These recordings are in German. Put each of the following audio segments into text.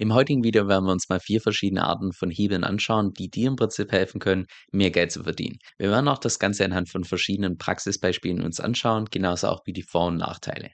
Im heutigen Video werden wir uns mal vier verschiedene Arten von Hebeln anschauen, die dir im Prinzip helfen können, mehr Geld zu verdienen. Wir werden auch das Ganze anhand von verschiedenen Praxisbeispielen uns anschauen, genauso auch wie die Vor- und Nachteile.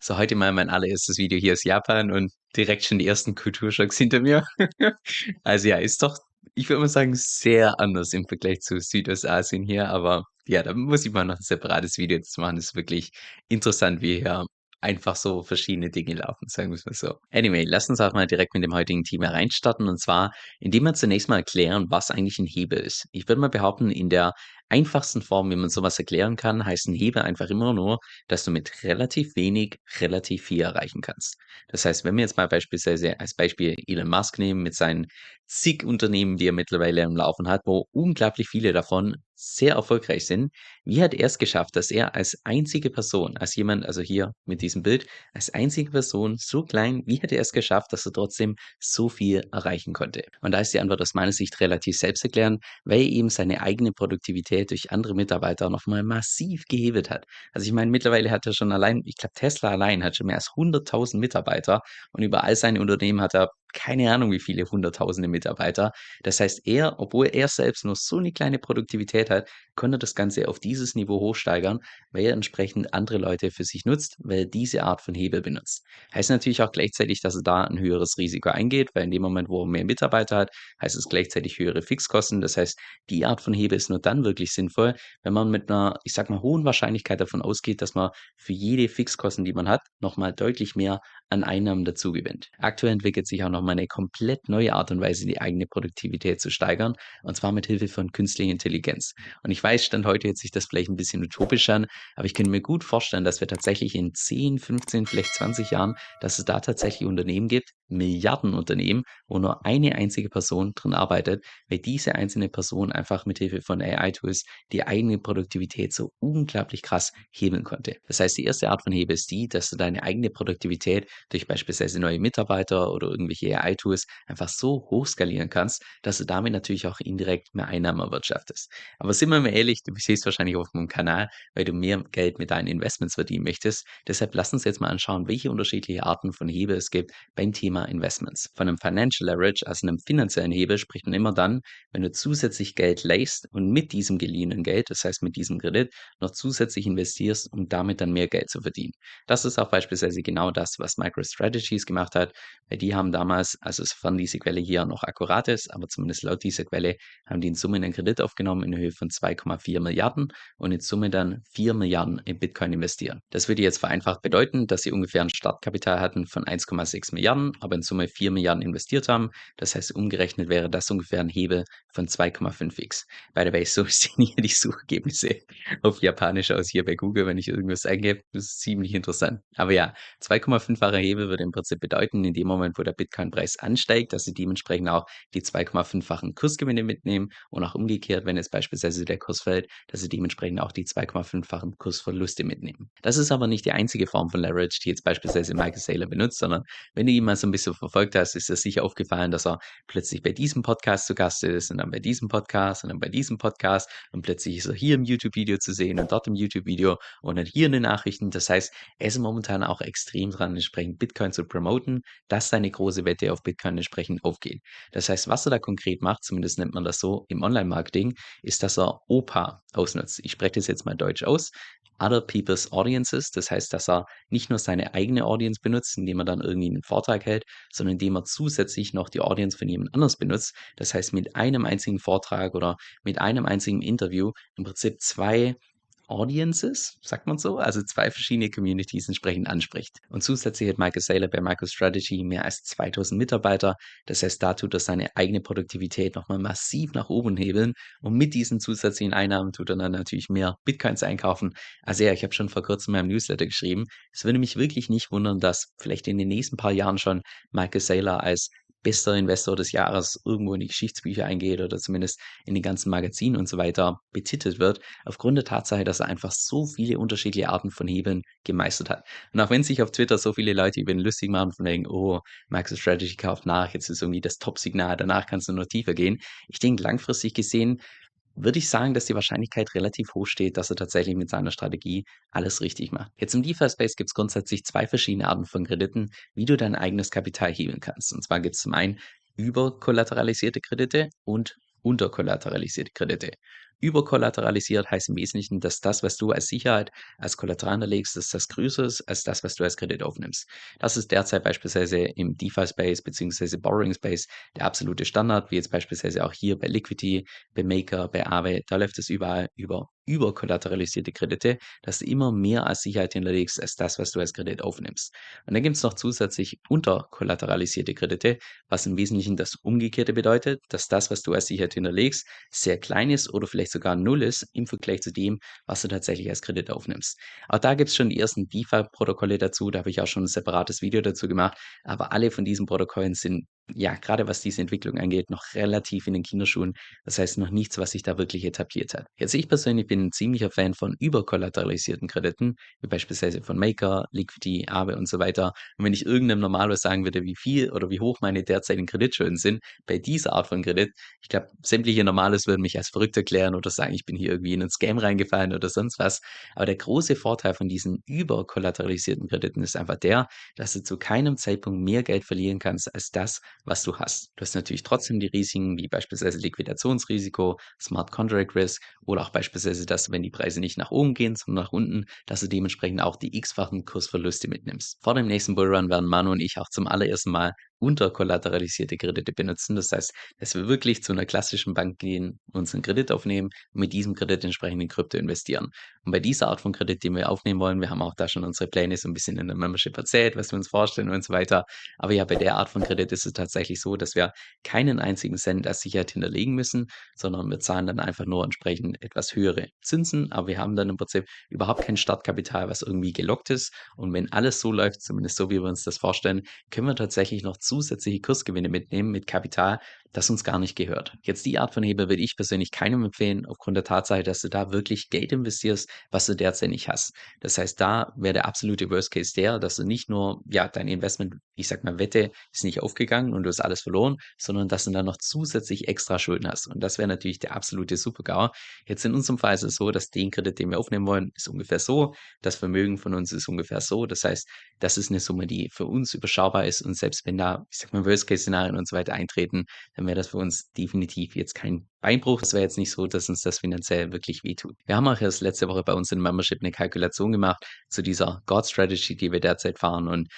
So, heute mal mein allererstes Video hier aus Japan und direkt schon die ersten Kulturschocks hinter mir. Also ja, ist doch, ich würde mal sagen, sehr anders im Vergleich zu Südostasien hier, aber ja, da muss ich mal noch ein separates Video jetzt machen. Das ist wirklich interessant, wie hier einfach so verschiedene Dinge laufen, sagen wir es mal so. Anyway, lass uns auch mal direkt mit dem heutigen Thema reinstarten und zwar, indem wir zunächst mal erklären, was eigentlich ein Hebel ist. Ich würde mal behaupten, in der einfachsten Form, wie man sowas erklären kann, heißt ein Hebel einfach immer nur, dass du mit relativ wenig relativ viel erreichen kannst. Das heißt, wenn wir jetzt mal beispielsweise als Beispiel Elon Musk nehmen mit seinen zig Unternehmen, die er mittlerweile am Laufen hat, wo unglaublich viele davon sehr erfolgreich sind. Wie hat er es geschafft, dass er als einzige Person, als jemand, also hier mit diesem Bild, als einzige Person so klein, wie hat er es geschafft, dass er trotzdem so viel erreichen konnte? Und da ist die Antwort aus meiner Sicht relativ selbsterklärend, weil er eben seine eigene Produktivität durch andere Mitarbeiter nochmal massiv gehebelt hat. Also ich meine, mittlerweile hat er schon allein, ich glaube Tesla allein hat schon mehr als 100.000 Mitarbeiter und über all seine Unternehmen hat er keine Ahnung, wie viele hunderttausende Mitarbeiter. Das heißt, er, obwohl er selbst nur so eine kleine Produktivität hat, konnte das Ganze auf dieses Niveau hochsteigern, weil er entsprechend andere Leute für sich nutzt, weil er diese Art von Hebel benutzt. Heißt natürlich auch gleichzeitig, dass er da ein höheres Risiko eingeht, weil in dem Moment, wo er mehr Mitarbeiter hat, heißt es gleichzeitig höhere Fixkosten. Das heißt, die Art von Hebel ist nur dann wirklich sinnvoll, wenn man mit einer, ich sag mal, hohen Wahrscheinlichkeit davon ausgeht, dass man für jede Fixkosten, die man hat, nochmal deutlich mehr an Einnahmen dazu gewinnt. Aktuell entwickelt sich auch nochmal eine komplett neue Art und Weise, die eigene Produktivität zu steigern, und zwar mit Hilfe von künstlicher Intelligenz. Und ich weiß, Stand heute hört sich das vielleicht ein bisschen utopisch an, aber ich könnte mir gut vorstellen, dass wir tatsächlich in 10, 15, vielleicht 20 Jahren, dass es da tatsächlich Unternehmen gibt, Milliardenunternehmen, wo nur eine einzige Person drin arbeitet, weil diese einzelne Person einfach mit Hilfe von AI-Tools die eigene Produktivität so unglaublich krass hebeln konnte. Das heißt, die erste Art von Hebel ist die, dass du deine eigene Produktivität durch beispielsweise neue Mitarbeiter oder irgendwelche AI-Tools einfach so hoch skalieren kannst, dass du damit natürlich auch indirekt mehr Einnahmen erwirtschaftest. Aber sind wir mal ehrlich, du siehst wahrscheinlich auf meinem Kanal, weil du mehr Geld mit deinen Investments verdienen möchtest. Deshalb lass uns jetzt mal anschauen, welche unterschiedliche Arten von Hebel es gibt beim Thema Investments. Von einem Financial Leverage, also einem finanziellen Hebel, spricht man immer dann, wenn du zusätzlich Geld leihst und mit diesem geliehenen Geld, das heißt mit diesem Kredit, noch zusätzlich investierst, um damit dann mehr Geld zu verdienen. Das ist auch beispielsweise genau das, was MicroStrategies gemacht hat, weil die haben damals, also sofern diese Quelle hier noch akkurat ist, aber zumindest laut dieser Quelle, haben die in Summe einen Kredit aufgenommen in Höhe von 2,4 Milliarden und in Summe dann 4 Milliarden in Bitcoin investieren. Das würde jetzt vereinfacht bedeuten, dass sie ungefähr ein Startkapital hatten von 1,6 Milliarden, aber in Summe 4 Milliarden investiert haben. Das heißt, umgerechnet wäre das ungefähr ein Hebel von 2,5x. By the way, so sehen hier die Suchergebnisse auf Japanisch aus hier bei Google, wenn ich irgendwas eingebe. Das ist ziemlich interessant. Aber ja, 2,5-facher Hebel würde im Prinzip bedeuten, in dem Moment, wo der Bitcoin-Preis ansteigt, dass sie dementsprechend auch die 2,5-fachen Kursgewinne mitnehmen und auch umgekehrt, wenn jetzt beispielsweise der Kurs fällt, dass sie dementsprechend auch die 2,5-fachen Kursverluste mitnehmen. Das ist aber nicht die einzige Form von Leverage, die jetzt beispielsweise Michael Saylor benutzt, sondern wenn du ihn mal so ein bisschen verfolgt hast, ist es sicher aufgefallen, dass er plötzlich bei diesem Podcast zu Gast ist und dann bei diesem Podcast und dann bei diesem Podcast und plötzlich ist er hier im YouTube-Video zu sehen und dort im YouTube-Video und dann hier in den Nachrichten. Das heißt, er ist momentan auch extrem dran, entsprechend Bitcoin zu promoten, dass seine große Wette auf Bitcoin entsprechend aufgeht. Das heißt, was er da konkret macht, zumindest nennt man das so im Online-Marketing, ist, dass er OPA ausnutzt. Ich spreche das jetzt mal deutsch aus. Other People's Audiences. Das heißt, dass er nicht nur seine eigene Audience benutzt, indem er dann irgendwie einen Vortrag hält, sondern indem er zusätzlich noch die Audience von jemand anders benutzt. Das heißt, mit einem einzigen Vortrag oder mit einem einzigen Interview im Prinzip zwei Audiences, sagt man so, also zwei verschiedene Communities entsprechend anspricht. Und zusätzlich hat Michael Saylor bei MicroStrategy mehr als 2000 Mitarbeiter. Das heißt, da tut er seine eigene Produktivität nochmal massiv nach oben hebeln. Und mit diesen zusätzlichen Einnahmen tut er dann natürlich mehr Bitcoins einkaufen. Also ja, ich habe schon vor kurzem in meinem Newsletter geschrieben, es würde mich wirklich nicht wundern, dass vielleicht in den nächsten paar Jahren schon Michael Saylor als bester Investor des Jahres irgendwo in die Geschichtsbücher eingeht oder zumindest in die ganzen Magazinen und so weiter betitelt wird, aufgrund der Tatsache, dass er einfach so viele unterschiedliche Arten von Hebeln gemeistert hat. Und auch wenn sich auf Twitter so viele Leute über ihn lustig machen, von wegen, oh, MicroStrategy kauft nach, jetzt ist irgendwie das Top-Signal, danach kannst du nur tiefer gehen. Ich denke, langfristig gesehen würde ich sagen, dass die Wahrscheinlichkeit relativ hoch steht, dass er tatsächlich mit seiner Strategie alles richtig macht. Jetzt im DeFi-Space gibt es grundsätzlich zwei verschiedene Arten von Krediten, wie du dein eigenes Kapital hebeln kannst. Und zwar gibt es zum einen überkollateralisierte Kredite und unterkollateralisierte Kredite. Überkollateralisiert heißt im Wesentlichen, dass das, was du als Sicherheit als Kollateral hinterlegst, dass das größer ist als das, was du als Kredit aufnimmst. Das ist derzeit beispielsweise im DeFi-Space bzw. Borrowing-Space der absolute Standard, wie jetzt beispielsweise auch hier bei Liquidity, bei Maker, bei Aave. Da läuft es überall über überkollateralisierte Kredite, dass du immer mehr als Sicherheit hinterlegst als das, was du als Kredit aufnimmst. Und dann gibt es noch zusätzlich unterkollateralisierte Kredite, was im Wesentlichen das Umgekehrte bedeutet, dass das, was du als Sicherheit hinterlegst, sehr klein ist oder vielleicht sogar null ist im Vergleich zu dem, was du tatsächlich als Kredit aufnimmst. Auch da gibt es schon die ersten DeFi-Protokolle dazu, da habe ich auch schon ein separates Video dazu gemacht, aber alle von diesen Protokollen sind ja, gerade was diese Entwicklung angeht, noch relativ in den Kinderschuhen. Das heißt noch nichts, was sich da wirklich etabliert hat. Jetzt ich persönlich bin ein ziemlicher Fan von überkollateralisierten Krediten, wie beispielsweise von Maker, Liquidity, Aave und so weiter. Und wenn ich irgendeinem Normaler sagen würde, wie viel oder wie hoch meine derzeitigen Kreditschulden sind, bei dieser Art von Kredit, ich glaube, sämtliche Normales würden mich als verrückt erklären oder sagen, ich bin hier irgendwie in einen Scam reingefallen oder sonst was. Aber der große Vorteil von diesen überkollateralisierten Krediten ist einfach der, dass du zu keinem Zeitpunkt mehr Geld verlieren kannst als das, was du hast. Du hast natürlich trotzdem die Risiken wie beispielsweise Liquidationsrisiko, Smart Contract Risk oder auch beispielsweise, dass wenn die Preise nicht nach oben gehen, sondern nach unten, dass du dementsprechend auch die x-fachen Kursverluste mitnimmst. Vor dem nächsten Bullrun werden Manu und ich auch zum allerersten Mal unterkollateralisierte Kredite benutzen. Das heißt, dass wir wirklich zu einer klassischen Bank gehen, uns einen Kredit aufnehmen und mit diesem Kredit entsprechend in Krypto investieren. Und bei dieser Art von Kredit, den wir aufnehmen wollen, wir haben auch da schon unsere Pläne so ein bisschen in der Membership erzählt, was wir uns vorstellen und so weiter. Aber ja, bei der Art von Kredit ist es tatsächlich so, dass wir keinen einzigen Cent als Sicherheit hinterlegen müssen, sondern wir zahlen dann einfach nur entsprechend etwas höhere Zinsen. Aber wir haben dann im Prinzip überhaupt kein Startkapital, was irgendwie gelockt ist. Und wenn alles so läuft, zumindest so, wie wir uns das vorstellen, können wir tatsächlich noch zusätzliche Kursgewinne mitnehmen mit Kapital, das uns gar nicht gehört. Jetzt die Art von Hebel würde ich persönlich keinem empfehlen, aufgrund der Tatsache, dass du da wirklich Geld investierst, was du derzeit nicht hast. Das heißt, da wäre der absolute Worst Case der, dass du nicht nur, ja, dein Investment, ich sag mal, Wette ist nicht aufgegangen und du hast alles verloren, sondern dass du dann noch zusätzlich extra Schulden hast. Und das wäre natürlich der absolute Supergau. Jetzt in unserem Fall ist es so, dass den Kredit, den wir aufnehmen wollen, ist ungefähr so. Das Vermögen von uns ist ungefähr so. Das heißt, das ist eine Summe, die für uns überschaubar ist. Und selbst wenn da, ich sag mal, Worst-Case-Szenarien und so weiter eintreten, dann wäre das für uns definitiv jetzt kein Beinbruch. Es wäre jetzt nicht so, dass uns das finanziell wirklich wehtut. Wir haben auch erst letzte Woche bei uns in Membership eine Kalkulation gemacht zu dieser God Strategy, die wir derzeit fahren und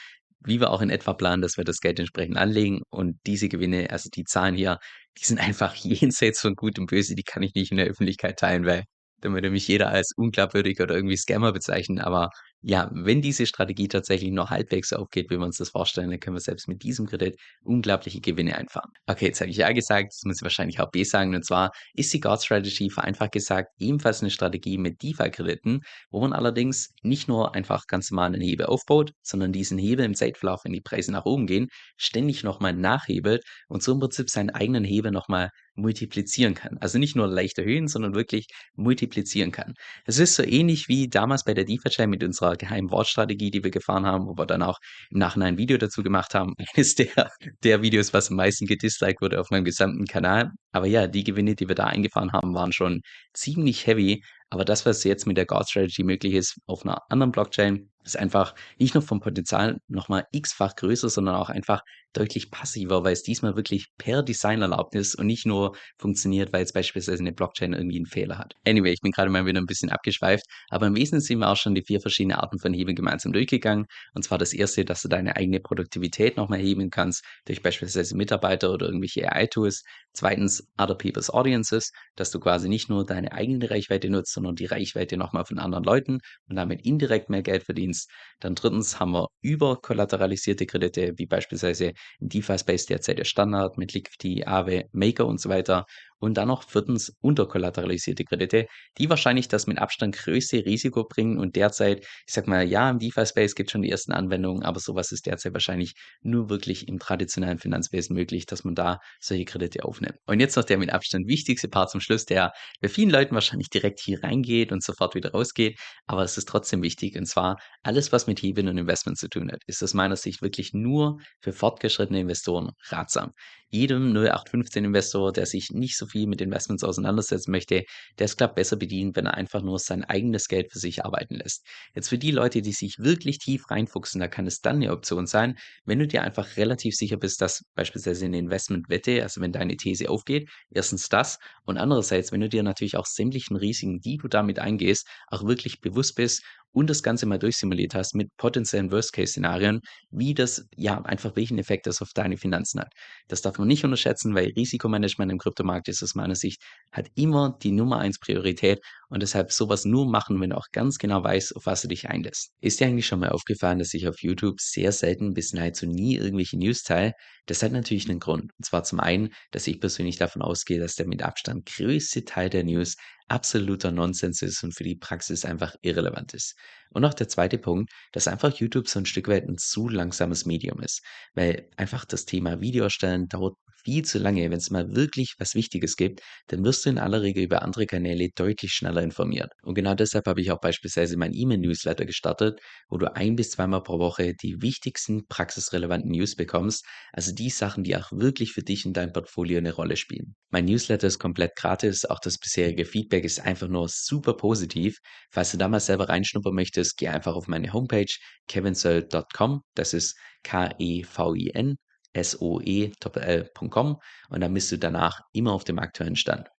wie wir auch in etwa planen, dass wir das Geld entsprechend anlegen und diese Gewinne, also die Zahlen hier, die sind einfach jenseits von Gut und Böse, die kann ich nicht in der Öffentlichkeit teilen, weil dann würde mich jeder als unglaubwürdig oder irgendwie Scammer bezeichnen, aber ja, wenn diese Strategie tatsächlich nur halbwegs aufgeht, wie wir uns das vorstellen, dann können wir selbst mit diesem Kredit unglaubliche Gewinne einfahren. Okay, jetzt habe ich A gesagt, jetzt muss ich wahrscheinlich auch B sagen, und zwar ist die God Strategy vereinfacht gesagt ebenfalls eine Strategie mit DeFi-Krediten, wo man allerdings nicht nur einfach ganz normal einen Hebel aufbaut, sondern diesen Hebel im Zeitverlauf, wenn die Preise nach oben gehen, ständig nochmal nachhebelt und so im Prinzip seinen eigenen Hebel nochmal multiplizieren kann. Also nicht nur leicht erhöhen, sondern wirklich multiplizieren kann. Es ist so ähnlich wie damals bei der DeFi-Chain mit unserer geheimen Wortstrategie, die wir gefahren haben, wo wir dann auch im Nachhinein ein Video dazu gemacht haben. Eines der, der Videos, was am meisten gedisliked wurde auf meinem gesamten Kanal. Aber ja, die Gewinne, die wir da eingefahren haben, waren schon ziemlich heavy. Aber das, was jetzt mit der God Strategy möglich ist, auf einer anderen Blockchain, ist einfach nicht nur vom Potenzial nochmal x-fach größer, sondern auch einfach deutlich passiver, weil es diesmal wirklich per Design erlaubt ist und nicht nur funktioniert, weil jetzt beispielsweise eine Blockchain irgendwie einen Fehler hat. Anyway, ich bin gerade mal wieder ein bisschen abgeschweift, aber im Wesentlichen sind wir auch schon die vier verschiedenen Arten von Hebeln gemeinsam durchgegangen. Und zwar das erste, dass du deine eigene Produktivität nochmal heben kannst, durch beispielsweise Mitarbeiter oder irgendwelche AI-Tools. Zweitens, Other People's Audiences, dass du quasi nicht nur deine eigene Reichweite nutzt, sondern die Reichweite nochmal von anderen Leuten und damit indirekt mehr Geld verdienst. Dann drittens haben wir überkollateralisierte Kredite, wie beispielsweise im DeFi-Space derzeit der Standard mit Liquidity, Aave, Maker und so weiter. Und dann noch viertens unterkollateralisierte Kredite, die wahrscheinlich das mit Abstand größte Risiko bringen und derzeit, ich sag mal, ja, im DeFi-Space gibt es schon die ersten Anwendungen, aber sowas ist derzeit wahrscheinlich nur wirklich im traditionellen Finanzwesen möglich, dass man da solche Kredite aufnimmt. Und jetzt noch der mit Abstand wichtigste Part zum Schluss, der bei vielen Leuten wahrscheinlich direkt hier reingeht und sofort wieder rausgeht, aber es ist trotzdem wichtig und zwar alles, was mit Hebeln und Investment zu tun hat, ist aus meiner Sicht wirklich nur für fortgeschrittene Investoren ratsam. jedem 0815-Investor, der sich nicht so viel mit Investments auseinandersetzen möchte, der ist, glaube besser bedient, wenn er einfach nur sein eigenes Geld für sich arbeiten lässt. Jetzt für die Leute, die sich wirklich tief reinfuchsen, da kann es dann 'ne Option sein, wenn du dir einfach relativ sicher bist, dass beispielsweise 'ne Investmentwette also, wenn deine These aufgeht, 1. das und andererseits, wenn du dir natürlich auch sämtlichen Risiken, die du damit eingehst, auch wirklich bewusst bist und das Ganze mal durchsimuliert hast mit potenziellen Worst-Case-Szenarien, wie das ja, einfach welchen Effekt das auf deine Finanzen hat. Das darf man nicht unterschätzen, weil Risikomanagement im Kryptomarkt ist aus meiner Sicht hat immer die Nummer 1 Priorität und deshalb so was nur machen, wenn du auch ganz genau weißt, auf was du dich einlässt. Ist dir eigentlich schon mal aufgefallen, dass ich auf YouTube sehr selten bis nahezu nie irgendwelche News teile? Das hat natürlich 'nen Grund. Und zwar zum einen, dass ich persönlich davon ausgehe, dass der mit Abstand größte Teil der News absoluter Nonsens ist und für die Praxis einfach irrelevant ist. Und auch der 2. Punkt, dass einfach YouTube so 'n Stück weit 'n zu langsames Medium ist, weil einfach das Thema Video erstellen dauert viel zu lange. Wenn's mal wirklich was Wichtiges gibt, dann wirst du in aller Regel über andere Kanäle deutlich schneller informiert. Und genau deshalb habe ich auch beispielsweise mein E-Mail-Newsletter gestartet, wo du ein bis zweimal pro Woche die wichtigsten praxisrelevanten News bekommst, also die Sachen, die auch wirklich für dich und dein Portfolio 'ne Rolle spielen. Mein Newsletter ist komplett gratis, auch das bisherige Feedback ist einfach nur super positiv. Falls du da mal selber reinschnuppern möchtest, geh einfach auf meine Homepage kevinsoe.com. Das ist K-E-V-I-N S-O-E Doppel-L.com und dann bist du danach immer auf dem aktuellen Stand.